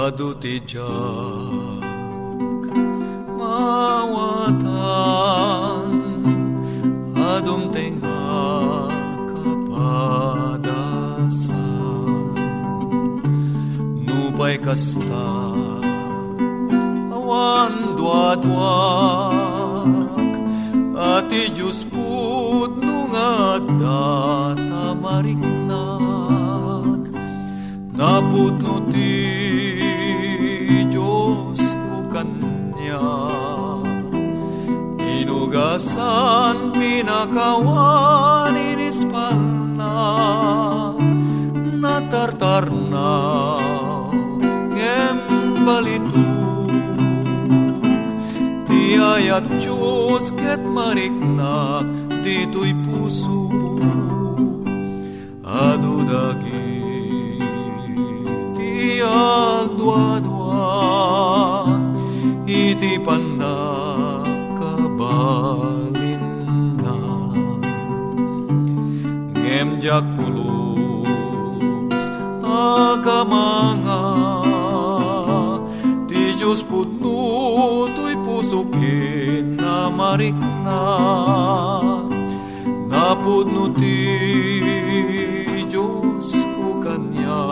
Adu ti jak mawatan adum tenga kapadasan nupay kasta awan duadwak ati Diyos put nunga data mariknak naput inugasan pinakawan inispalna natartar na ngem balituk tiayat Diyos ket mariknak dito'y puso. Adu dagi ti agdwa-dwa iti panda kabalinna agamanga ti Diyos putno to'y pusukin na. Marikna napudno ti Diyos ko kanya.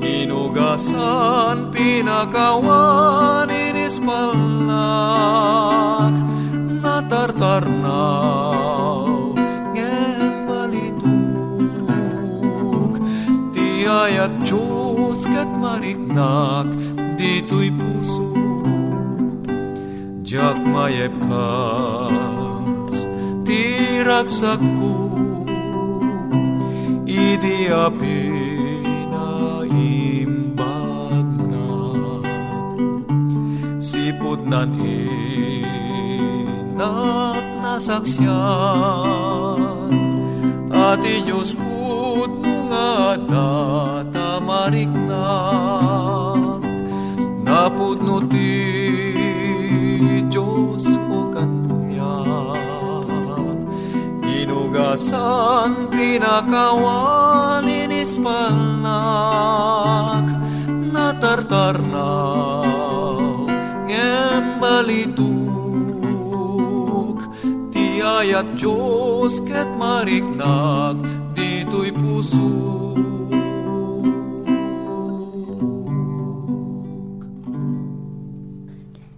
Inugasan pinakawan inispalnak natartarnaw mariknak dito'y puso jak mayep kas ti ragsak ko idi api na imbag na sipod nan inak nasaksyan ati Diyos put nga data mariknak napudno ti Diyos ko kanyak inugasan pinakawan inispalnak natartarnaw ngem balituk ayat Diyos ket mariknag dito'y puso.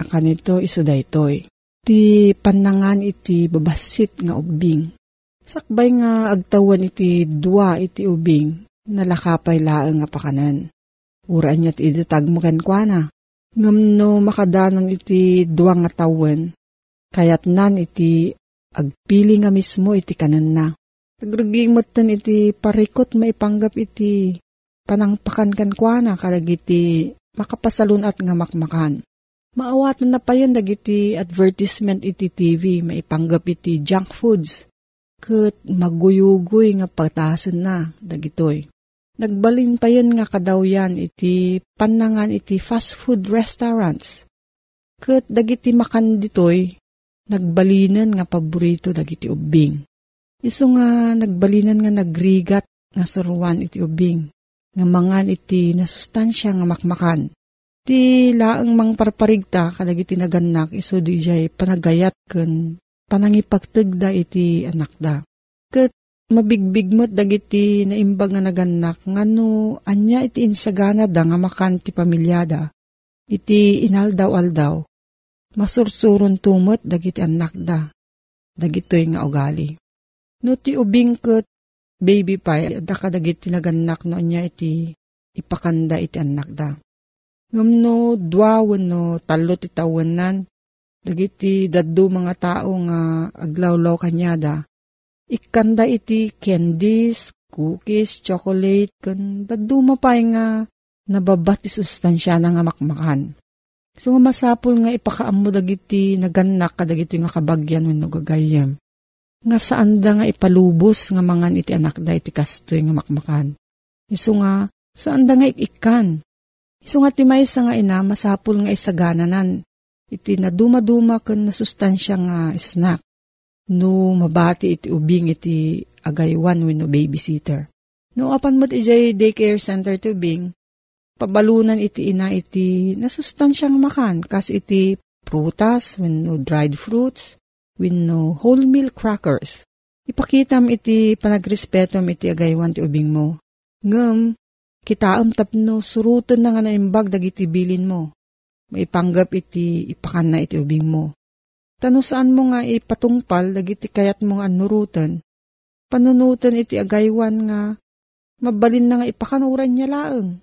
akanito iso daytoy. Ti panangan iti babasit nga ubing. Sakbay nga agtawan iti dua iti ubing, nalakapay laeng nga pakanan. Uraan niya ti idatag mo kenkwana. Ngam no makadanan iti dua nga tawen, kayat nan iti agpili nga mismo iti kanan na. Tagruging motan iti parikot maipanggap iti panangpakan kankwana kalag iti makapasalunat nga makmakan. Maawat na napayan dagiti advertisement iti TV maipanggap iti junk foods. Kat maguyugoy nga pagtasan na dagitoy. Nagbalin pa yan nga kadawyan iti panangan iti fast food restaurants. Kat dagiti makan ditoy, nagbalinan nga paborito dagiti ubing. Iso nga nagbalinan nga nagrigat nga suruan iti ubing. Nga mangan iti nasustansya nga makmakan Ti laang mang parparigta kadagiti naganak iso di jay panagayat ken panangipagtagda iti anak da. Ket mabigbigmot dagiti naimbag nga naganak ngano anya iti insagana da nga makan ti pamilyada. Iti inaldaw-aldaw. Masursuron tumot dagiti anak da. Dagitoy nga ugali. No ti ubing ket baby pa, da kadagiti naganak no anya iti ipakanda iti anak da. Ngam no dwa no talo ti tawanan, dagiti daddo mga tao nga aglawlaw kanyada. Ikanda iti candies, cookies, chocolate, kan daddo mapay nga nababat ti sustansya na nga makmakan. So nga masapul nga ipakaam mo dagiti naganak kadagiti nga kabagyan wenno gagayem. Nga saan da nga ipalubos nga mangan iti anak da iti kastoy nga makmakan. Iso nga saan da nga ikan Iso nga ti maysa nga ina, masapul nga isagananan. Iti na dumaduma kan na sustansya nga snack. No mabati iti ubing iti agaywan when no babysitter. No apan mo iti daycare center to ubing, pabalunan iti ina iti nasustansyang makan kas iti prutas, when no dried fruits, when no whole meal crackers. Ipakitam iti panagrespetom iti agaywan ti ubing mo. Ngam, Kitaam tapno surutan na nga naimbag dagiti bilin mo. Maipanggap iti ipakan na iti ubing mo. Tano saan mo nga ipatungpal dagiti kayat mo nga nurutan. Panunutan iti agaywan nga mabalin na nga ipakanuran niya laeng.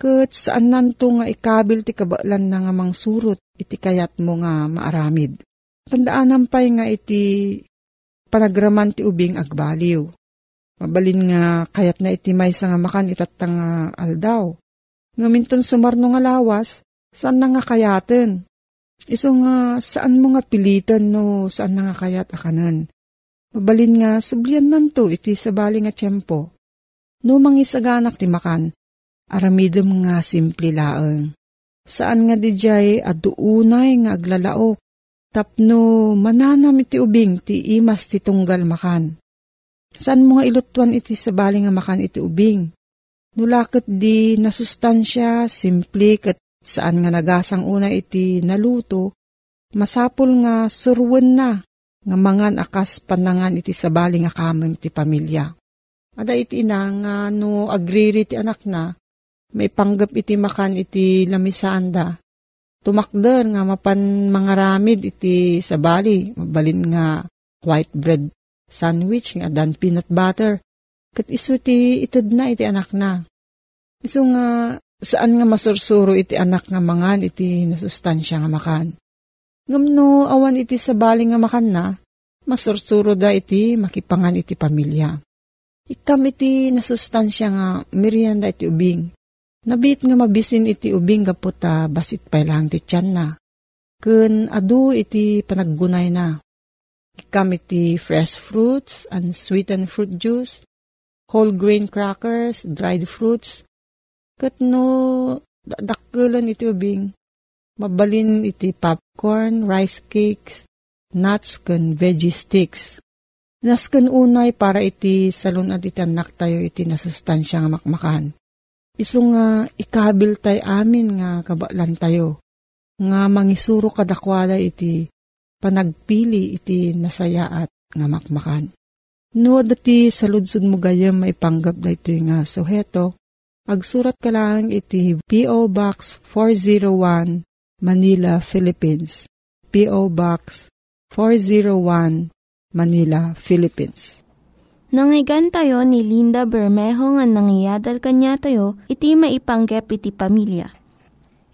Kat saan nanto nga ikabil ti kabalan na nga mang surut iti kayat mo nga maaramid. Tandaan pay nga iti panagraman ti ubing agbaliw. Mabalin nga kayat na iti may nga makan itatang uh, aldaw. Nga minton sumarno nga lawas, saan na nga kayaten? Iso nga saan mo nga pilitan no saan na nga kayat akanan? Mabalin nga sublian nanto iti sabali nga tiyempo. No mangisaganak ti makan, aramidom nga simple laeng. Saan nga di jay aduunay nga aglalaok, tapno mananam iti ubing ti imas ti tunggal makan Saan mo nga ilutuan iti sabali nga makan iti ubing? Nulakot di nasustansya, simple kat saan nga nagasang una iti naluto, masapul nga surwen na nga mangan akas panangan iti sabali nga kameng iti pamilya. Ada iti ina nga no agriri ti anak na, may panggap iti makan iti lamisanda. Tumakder nga mapan mga ramid iti sabali, mabalin nga white bread sandwich nga dan peanut butter. Kat iso ti itad na iti anak na. Iso nga saan nga masursuro iti anak nga mangan iti nasustansya nga makan. Ngamno awan iti sabali nga makan na, masursuro da iti makipangan iti pamilya. Ikam iti nasustansya nga merienda iti ubing. Nabit nga mabisin iti ubing gaputa basit pa lang ti tiyan na. Kun adu iti panaggunay na. Ikam iti fresh fruits and sweetened fruit juice, whole grain crackers, dried fruits. Kat no, dakkelan iti ubing. Mabalin iti popcorn, rice cakes, nuts, kan veggie sticks. Nasken unay para iti salon at iti anak tayo iti nasustansya nga makmakan. Isu nga ikabil tay amin nga kabalan tayo. Nga mangisuro kadakwada iti panagpili iti nasayaat nga makmakan. No, dati sa ludsud mo gayam may panggap da ito nga suheto. Agsurat ka lang iti P.O. Box 401 Manila, Philippines. P.O. Box 401 Manila, Philippines. Nangyigan tayo ni Linda Bermejo nga nangyadal kanya tayo, iti maipanggep iti pamilya.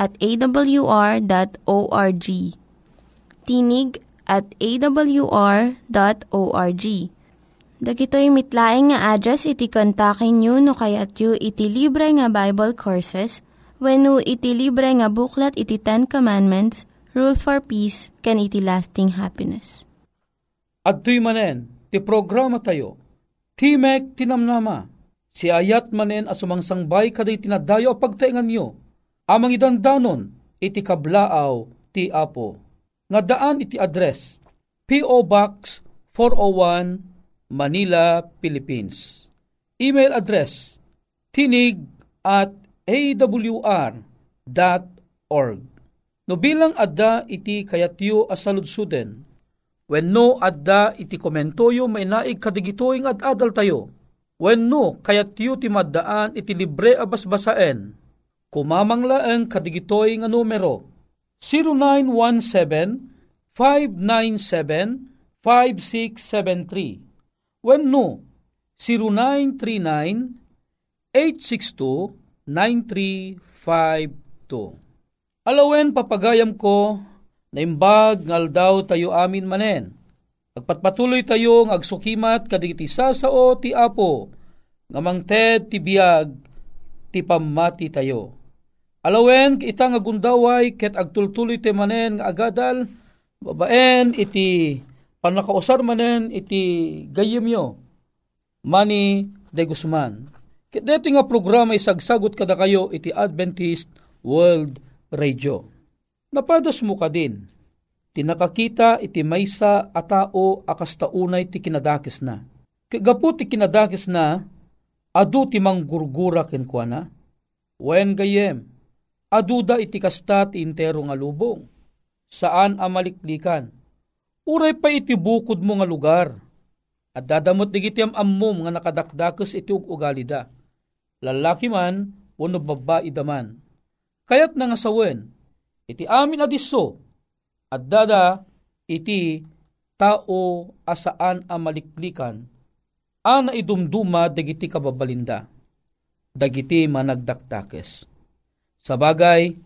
at awr.org. Tinig at awr.org. Dagitoy mitlaeng nga address iti kontakin nyo no kayat yu iti libre nga Bible Courses when iti libre nga buklat iti Ten Commandments, Rule for Peace, can iti lasting happiness. At manen, ti programa tayo, Timek Tinamnama, si ayat manen asumangsangbay kaday tinadayo pagtaingan nyo, Amang idandanon iti kablaaw ti Apo. Nga daan iti address P.O. Box 401 Manila, Philippines. Email address tinig at awr.org. No bilang adda iti kayatyo asaludsuden, when no adda iti komentoyo may naig kadigitoing ad adal tayo, when no kayatyo ti maddaan iti libre abasbasaen, Kumamangla ang kadigitoy nga numero 0917-597-5673 when no 0939-862-9352 Alawen papagayam ko na imbag ngal daw tayo amin manen. Agpatpatuloy tayo ng agsukimat kadigiti sao ti apo ngamang ted ti biag ti pamati tayo Alawen, kita nga gundaway, ket agtultuloy te manen nga agadal, babaen iti panakausar manen iti gayemyo, Mani de Guzman. Ket dito nga programa isagsagot kada kayo iti Adventist World Radio. Napadas mo ka din, tinakakita iti maysa a tao akas taunay ti kinadakis na. Kagapu ti kinadakis na, adu ti manggurgura kenkwana. Wen gayem, aduda iti kastat intero nga lubong. Saan amaliklikan? Uray pa iti bukod mo nga lugar. At dadamot digiti am ammom nga nakadakdakes iti ugalida. Lalaki man, wano babae daman. Kayat na nga sawen, iti amin adiso, at dada iti tao asaan amaliklikan, ana idumduma dagiti kababalinda, dagiti managdakdakes sa bagay,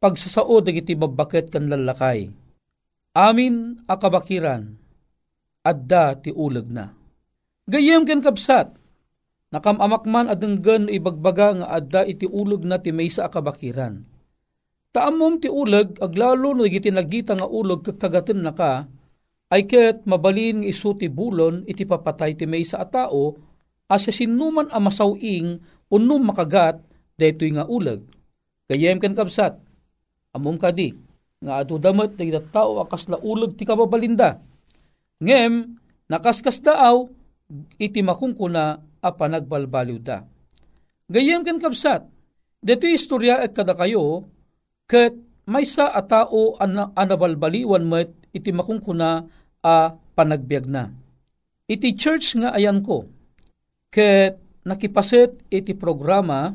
pagsasao dagiti babakit kan lalakay. Amin akabakiran, adda ti ulag na. Gayem ken kapsat, nakamamakman adenggan ibagbaga nga adda iti ulag na ti maysa akabakiran. Taamom ti ulag, aglalo no iti nagita nga ulag kakagaten na ka, ay ket mabalin nga isu ti bulon iti papatay ti maysa a tao, asa sinuman a masawing unum makagat daytoy nga ulag Kayem ken kapsat, amom kadi, nga adu damat ti tao akas la ulag ti kababalinda. Ngem, nakaskas daaw, iti makungkuna a panagbalbaliw da. Gayem ken kapsat, dito istorya et kada kayo, ket maysa a tao an anabalbaliwan met iti makungkuna a panagbiag na. Iti church nga ayan ko, ket nakipaset iti programa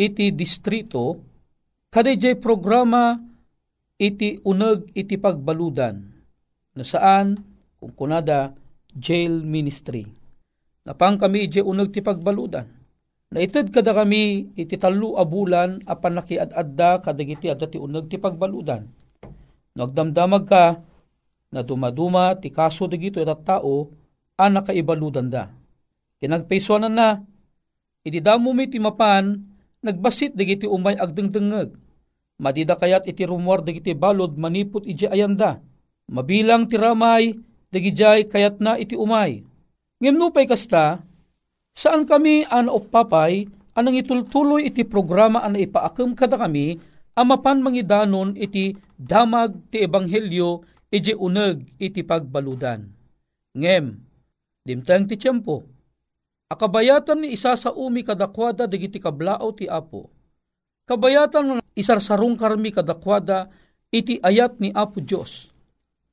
iti distrito Kadayjay programa iti uneg iti pagbaludan na saan kung kunada jail ministry. Napang kami ije unag ti pagbaludan. Naitid kada kami iti talo a bulan apan nakiad-adda kadagiti adda ti unag ti pagbaludan. Nagdamdamag ka na dumaduma ti kaso dagito itat tao an nakaibaludan da. Kinagpaisonan na, iti damo mi ti mapan, nagbasit dagiti umay agdengdengeg. Madida kayat iti rumor dagiti balod manipot iti ayanda. Mabilang ti ramay, dagijay kayat na iti umay. Ngimnupay kasta, saan kami an papay anang itultuloy iti programa an ipaakam kada kami amapan mangidanon iti damag ti ebanghelyo iti uneg iti pagbaludan. Ngem, dimtang ti tiyempo, akabayatan ni isa sa umi kadakwada digiti kablao ti apo. Kabayatan isarsarong karmi kadakwada iti ayat ni apo Diyos.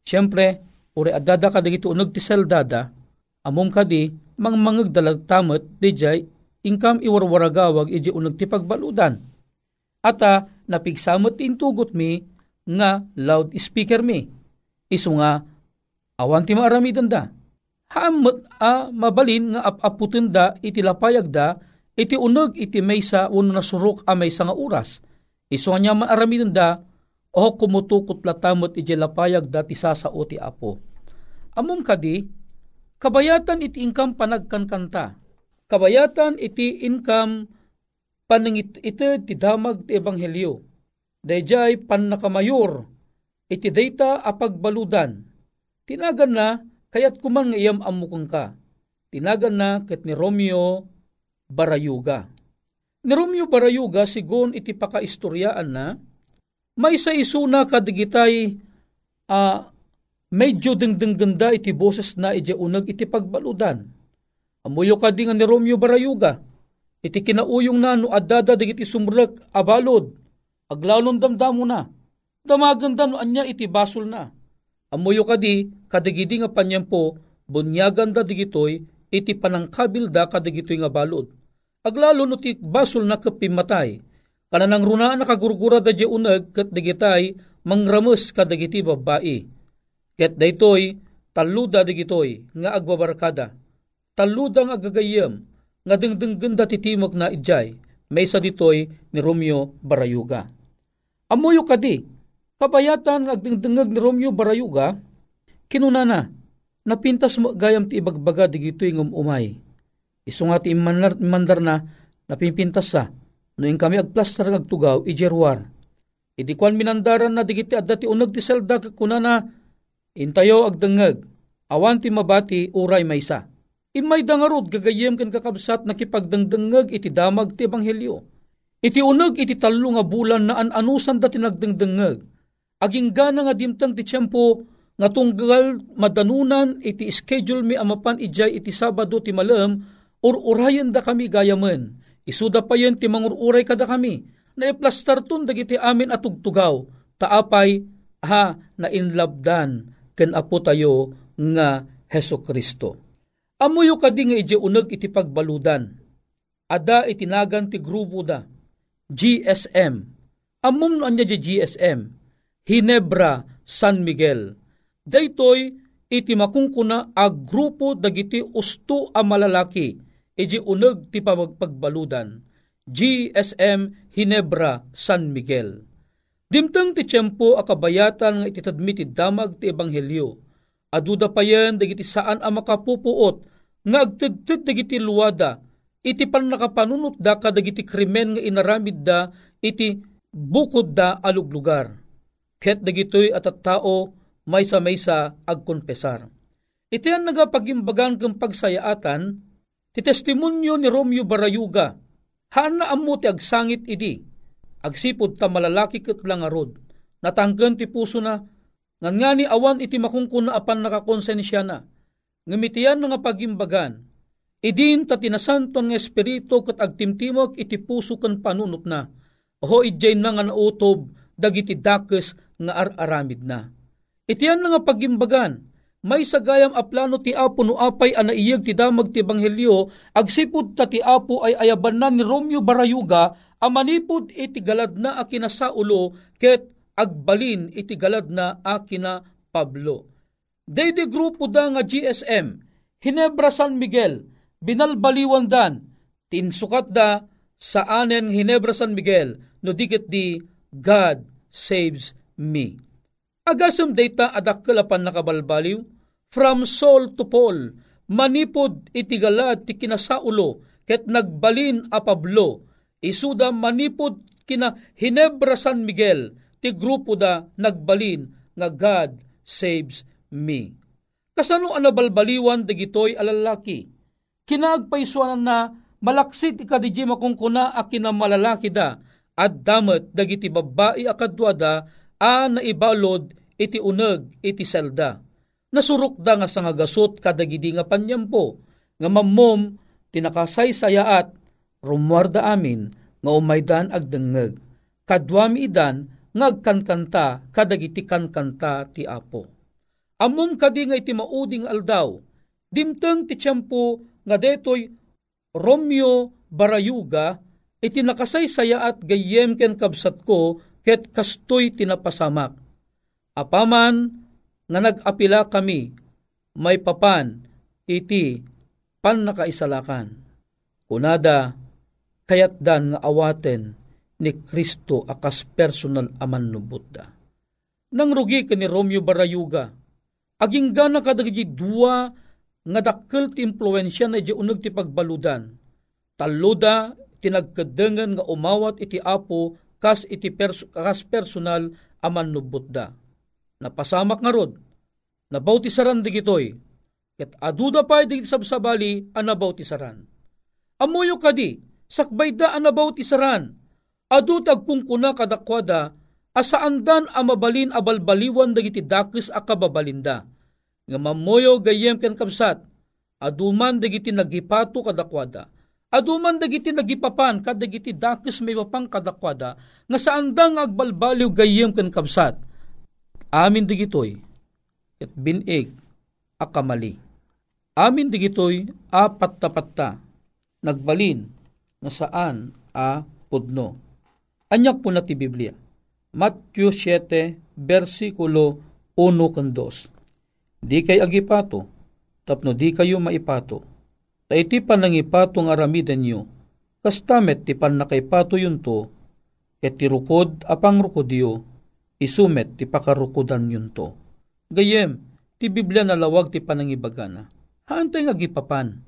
Siyempre, uri adada kadagiti uneg ti seldada, amom kadi mang mangagdalag tamat dijay ingkam iwarwaragawag iji unag ti pagbaludan. Ata napigsamot intugot mi nga loud speaker mi. Isu nga awan ti maaramidan da. Haamot a mabalin nga apaputin da iti lapayag da iti unag iti maysa uno na surok a maysa nga oras. Isu nga man aramidan da o kumutukot latamot iti lapayag da ti sasao ti apo. Amom kadi, Kabayatan iti income panagkankanta. Kabayatan iti income panangit iti ti damag ti ebanghelyo. Dayjay pan nakamayor iti data apagbaludan. Tinagan na kayat kuman nga iyam amukang ka. Tinagan na ket ni Romeo Barayuga. Ni Romeo Barayuga sigon iti pakaistoryaan na may sa isuna kadigitay uh, medyo ganda iti boses na iti unag iti pagbaludan. Amuyo ka di nga ni Romeo Barayuga, iti kinauyong na no adada digiti sumrek abalod, aglalon damdamo na, damaganda no anya iti basol na. Amuyo ka di, kadagidi nga panyampo, bunyagan da digitoy, iti panangkabil da kadagitoy nga balod. Aglalo no ti basol na kapimatay, kananang runa nakagurgura da di unag kat digitay, mangrames kadagiti babae Ket daytoy taluda digitoy nga agbabarkada. Taluda nga agagayem nga dingdinggen ti timok na ijay maysa ditoy ni Romeo Barayuga. Amuyo kadi kabayatan nga agdingdingeg ni Romeo Barayuga kinunana napintas mo gayam ti ibagbaga digitoy ngum umay. Isu nga ti mandar, mandar na napimpintas sa no kami agplaster ng agtugaw ijerwar. Idi kwan minandaran na digiti adda ti unag ti selda kunana Intayo agdangag, awan ti mabati uray maysa. Imay dangarod gagayem kan kakabsat nakipagdangdangag iti damag ti ebanghelyo. Iti unag iti talo nga bulan na an-anusan da tinagdangdangag. Aging gana nga dimtang ti tiyempo nga tunggal madanunan iti schedule mi amapan ijay iti Sabado ti malam or urayan da kami gayamen. Isuda pa yan ti mangururay kada kami na iplastar tun dagiti amin at tugtugaw. Taapay ha na inlabdan ken apo tayo nga Heso Kristo. Amuyo kadi nga iti uneg iti pagbaludan. Ada itinagan ti grupo da. GSM. Amom no anya di GSM. Hinebra San Miguel. Daytoy iti makungkuna a grupo dagiti usto a malalaki iti uneg ti pagbaludan. GSM Hinebra San Miguel. Dimtang ti tiyempo akabayatan nga ititadmi ti damag ti ebanghelyo. Aduda pa yan dagiti saan ang makapupuot nga agtidtid dagiti luwada iti pan nakapanunot da kadagiti krimen nga inaramid da iti bukod da alug lugar. Ket dagitoy at at tao maysa-maysa agkonpesar. Iti ang nagapagimbagan kang pagsayaatan, ti testimonyo ni Romeo Barayuga, haan na amo ti agsangit idi, agsipod ta malalaki ket langarod. Natangken ti puso na, ngan nga ni awan iti makungkun na apan nakakonsensya na. Ngamitian nga pagimbagan, idin ta tinasanton nga espiritu ket agtimtimog iti puso ken panunot na. Oho idjay na nga nautob dagiti dakes nga ar-aramid na. Itian nga pagimbagan, may sagayam a plano ti Apo no apay ana iyag ti damag ti Ebanghelyo, agsipud ta ti Apo ay ayaban na ni Romeo Barayuga, amanipod iti galad na akina sa ulo, ket agbalin iti galad na akina Pablo. Dayde grupo da nga GSM, Hinebra San Miguel, binalbaliwan dan, tinsukat da sa anen Hinebra San Miguel, no dikit di God saves me. Agasam data adakkalapan nakabalbaliw, from soul to Paul, manipod itigalad ti kinasaulo, ket nagbalin a Pablo, isuda manipod kina Hinebra San Miguel, ti grupo da nagbalin nga God saves me. Kasano anabalbaliwan dagitoy alalaki? Kinaagpaisuanan na malaksit ikadiji makungkuna a kinamalalaki da at damat dagiti babae akadwa da a naibalod iti uneg iti selda. Nasurok da nga sa nga gasot kadagidi nga panyampo nga mammom tinakasaysayaat rumwarda amin nga umaydan agdengeg. Kadwami idan ngagkankanta kadagiti kankanta ti Apo Amom kadi nga iti mauding aldaw, dimteng ti tiyempo nga detoy Romeo Barayuga, iti nakasaysaya at gayem ken kabsat ko, ket kastoy tinapasamak. Apaman nga nag-apila kami, may papan, iti pan nakaisalakan. Kunada, kayat dan nga awaten ni Kristo akas personal aman no Buddha. Nang rugi ka ni Romeo Barayuga, Aging gana kadagiti dua nga dakkel ti impluensya na iti uneg ti pagbaludan. Taluda tinagkadengan nga umawat iti apo kas iti pers kas personal aman nubutda. Napasamak nga rod, nabaw ti saran digitoy, ket aduda pa digit sabsabali anabaw ti saran. Amuyo kadi, sakbay da anabaw ti saran, adutag kung kuna kadakwada asaandan a mabalin a balbaliwan dagiti dakes a kababalinda. Nga mamoyo gayem ken kabsat, aduman dagiti nagipato kadakwada, aduman dagiti nagipapan kadagiti dakes may mapang kadakwada, nga saandang agbalbaliw gayem ken kabsat. Amin digitoy, at binig akamali. Amin digitoy apat tapatta, nagbalin na saan a pudno. Anyak po na ti Biblia Matthew 7, versikulo 1 kan 2. Di kay agipato, tapno di kayo maipato. Ta iti panangipato nga ramiden nyo, kastamet ti pan nakaipato yun to, ket ti rukod apang rukodyo, isumet ti pakarukodan yun to. Gayem, ti Biblia na lawag ti panangibagana. Hantay nga gipapan.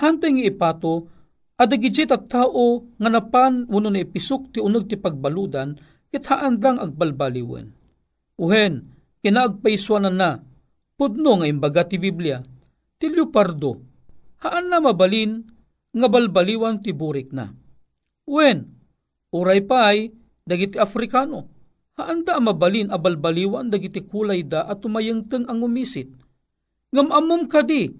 Hantay nga ipato, adagijit at tao nga napan uno na ipisok ti unog ti pagbaludan, ket haandang agbalbaliwen. Uhen, kinaagpaiswanan na, pudno nga imbaga ti Biblia, ti Leopardo, haan na mabalin, nga balbaliwan ti na. Wen, uray pa ay, dagiti Afrikano, haanda mabalin a balbaliwan dagiti kulay da at tumayengteng ang umisit. Ngamamom kadi,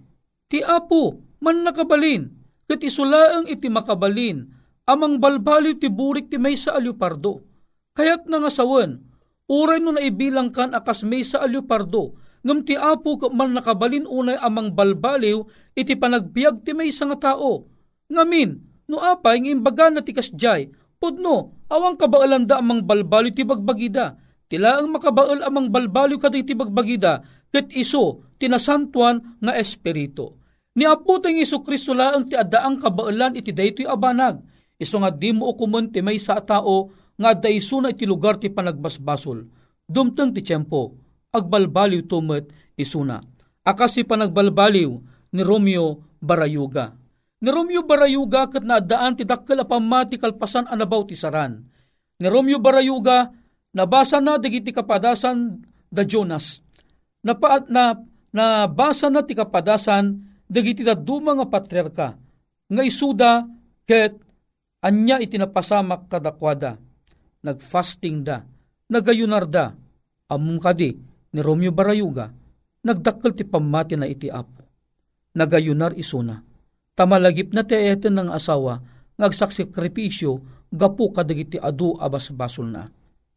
ti apo, man nakabalin, ket isulaang iti makabalin, amang balbaliw ti burik ti may sa alupardo Kayat na nga sawan, uray no naibilang kan akas may sa alupardo, ngam ti apo man nakabalin unay amang balbaliw, iti panagbiag ti may nga tao. Ngamin, no apay ng imbaga na ti kasjay, pudno, awang kabaalan da amang balbaliw ti bagbagida, tila ang makabaal amang balbaliw kaday ti bagbagida, ket iso, tinasantuan nga espiritu. Ni apo tayong iso Kristo laang ti adaang kabaalan iti daytoy abanag, iso nga di mo ukumun ti may sa tao, nga daiso na iti lugar ti panagbasbasol. Dumteng ti tiyempo, agbalbaliw tumet isuna. Akas si panagbalbaliw ni Romeo Barayuga. Ni Romeo Barayuga kat naadaan ti dakkel a pamati kalpasan anabaw ti saran. Ni Romeo Barayuga nabasa na digiti kapadasan da Jonas. Napaat na nabasa na ti kapadasan dagiti da duma nga patriarka nga isuda ket anya itinapasamak kadakwada nagfasting da, nagayunar da, among kadi ni Romeo Barayuga, nagdakkel ti pamati na iti apo. Nagayunar isuna, tamalagip na ti eten ng asawa, ngagsaksikripisyo, gapu kadagiti adu abas basol na.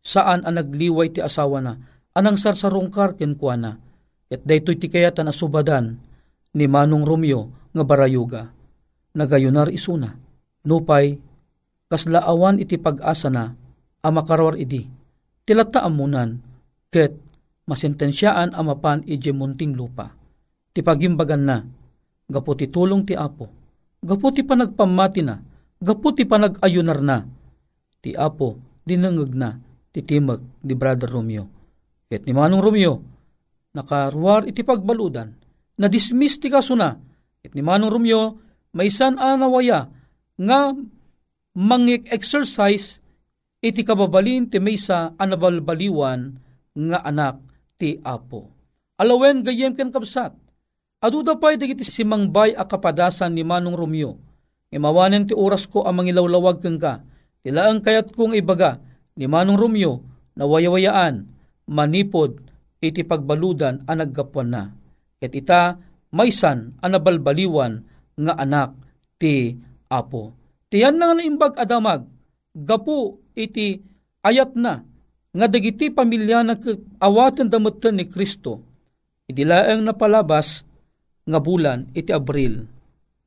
Saan ang nagliway ti asawa na, anang sarsarongkar kenkwana, at daytoy ti kayatan asubadan, ni Manong Romeo nga Barayuga. Nagayunar isuna, nupay, kaslaawan iti pag-asa na, amakarwar idi. Tilata amunan, ket masentensyaan amapan ije munting lupa. Tipagimbagan na, gapu ti tulong ti Apo, gapu ti panagpamati na, gapu ti panagayunar na, ti Apo, dinangag na, ti timag ni Brother Romeo. Ket ni Manong Romeo, nakaruar iti pagbaludan, na dismiss ti kaso na, ket ni Manong Romeo, may san anawaya, nga mangik exercise iti kababalin ti maysa anabalbaliwan nga anak ti Apo. Alawen gayem ken kapsat. Aduda pa'y digiti si Mangbay a kapadasan ni Manong Romeo. Imawanen ti oras ko ang mangilawlawag keng ka. Tilaang kayat kong ibaga ni Manong Romeo na wayawayaan, manipod, iti pagbaludan ang naggapuan na. Ket ita, maysan anabalbaliwan nga anak ti Apo. Tiyan na nga naimbag adamag, gapu iti ayat na nga dagiti pamilya na awatan damutan ni Kristo. Idilaang napalabas nga bulan iti Abril.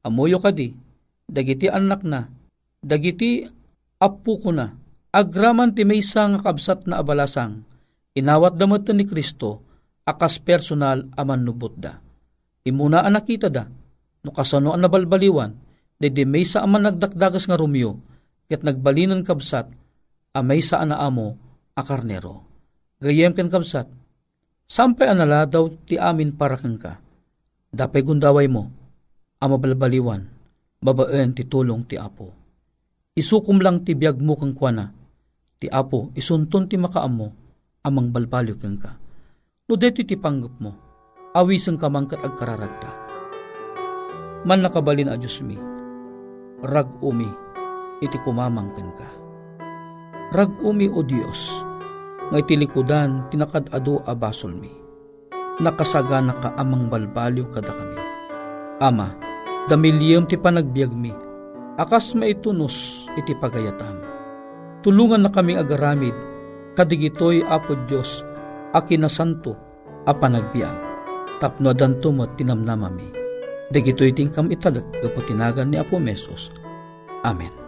Amoyo kadi, dagiti anak na, dagiti apu ko na, agraman ti maysa nga kabsat na abalasang, inawat damutan ni Kristo, akas personal aman nubot da. Imuna ang nakita da, no kasano ang nabalbaliwan, Dede may sa aman nagdakdagas nga Romeo, ket nagbalinan kabsat, amay sa anaamo a karnero. Gayem ken kabsat, sampay anala daw ti amin para kang ka. Dapay gundaway mo, amabalbaliwan, babaen ti tulong ti apo. Isukum lang ti biyag mo kang kwana, ti apo isunton ti makaamo, amang balbalyo kang ka. No deti ti panggap mo, awisang kamang kat agkararagta. Man nakabalin a Diyos mi, rag umi iti kumamangken ka. Rag umi o Diyos, nga itilikudan tinakadado a basol mi. Nakasagana ka amang balbalyo kada kami. Ama, damilyem ti panagbiag mi, akas maitunos iti pagayatam. Tulungan na kaming agaramid, kadigitoy apo Diyos, akinasanto a panagbiag. Tapno adanto mo tinamnamami Dagitoy tingkam italag gapotinagan ni Apo Mesos. Amen.